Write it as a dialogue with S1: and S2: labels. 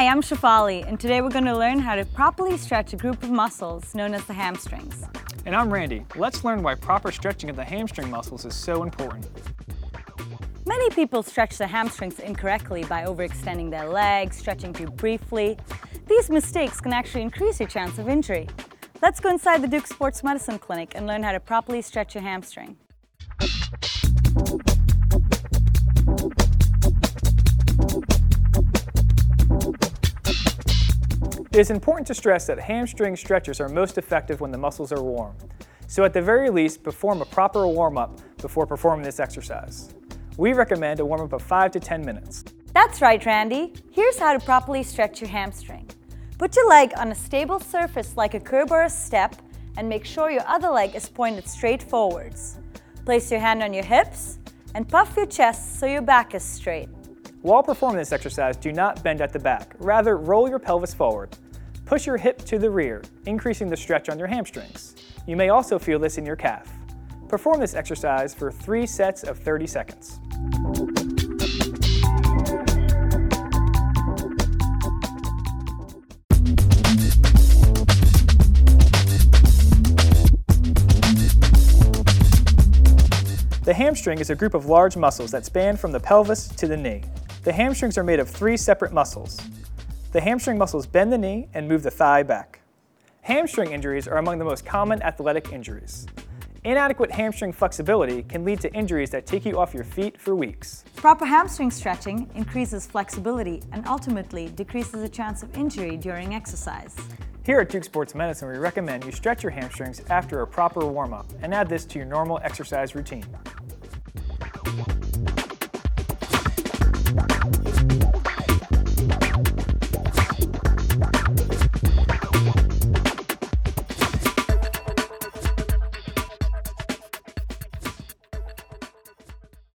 S1: Hi, I'm Shafali, and today we're going to learn how to properly stretch a group of muscles known as the hamstrings.
S2: And I'm Randy. Let's learn why proper stretching of the hamstring muscles is so important.
S1: Many people stretch their hamstrings incorrectly by overextending their legs, stretching too briefly. These mistakes can actually increase your chance of injury. Let's go inside the Duke Sports Medicine Clinic and learn how to properly stretch your hamstring.
S2: It is important to stress that hamstring stretches are most effective when the muscles are warm. So at the very least, perform a proper warm-up before performing this exercise. We recommend a warm-up of 5 to 10 minutes.
S1: That's right, Randy. Here's how to properly stretch your hamstring. Put your leg on a stable surface like a curb or a step and make sure your other leg is pointed straight forwards. Place your hand on your hips and puff your chest so your back is straight.
S2: While performing this exercise, do not bend at the back. Rather, roll your pelvis forward. Push your hip to the rear, increasing the stretch on your hamstrings. You may also feel this in your calf. Perform this exercise for three sets of 30 seconds. The hamstring is a group of large muscles that span from the pelvis to the knee. The hamstrings are made of three separate muscles. The hamstring muscles bend the knee and move the thigh back. Hamstring injuries are among the most common athletic injuries. Inadequate hamstring flexibility can lead to injuries that take you off your feet for weeks.
S1: Proper hamstring stretching increases flexibility and ultimately decreases the chance of injury during exercise.
S2: Here at Duke Sports Medicine, we recommend you stretch your hamstrings after a proper warm-up and add this to your normal exercise routine.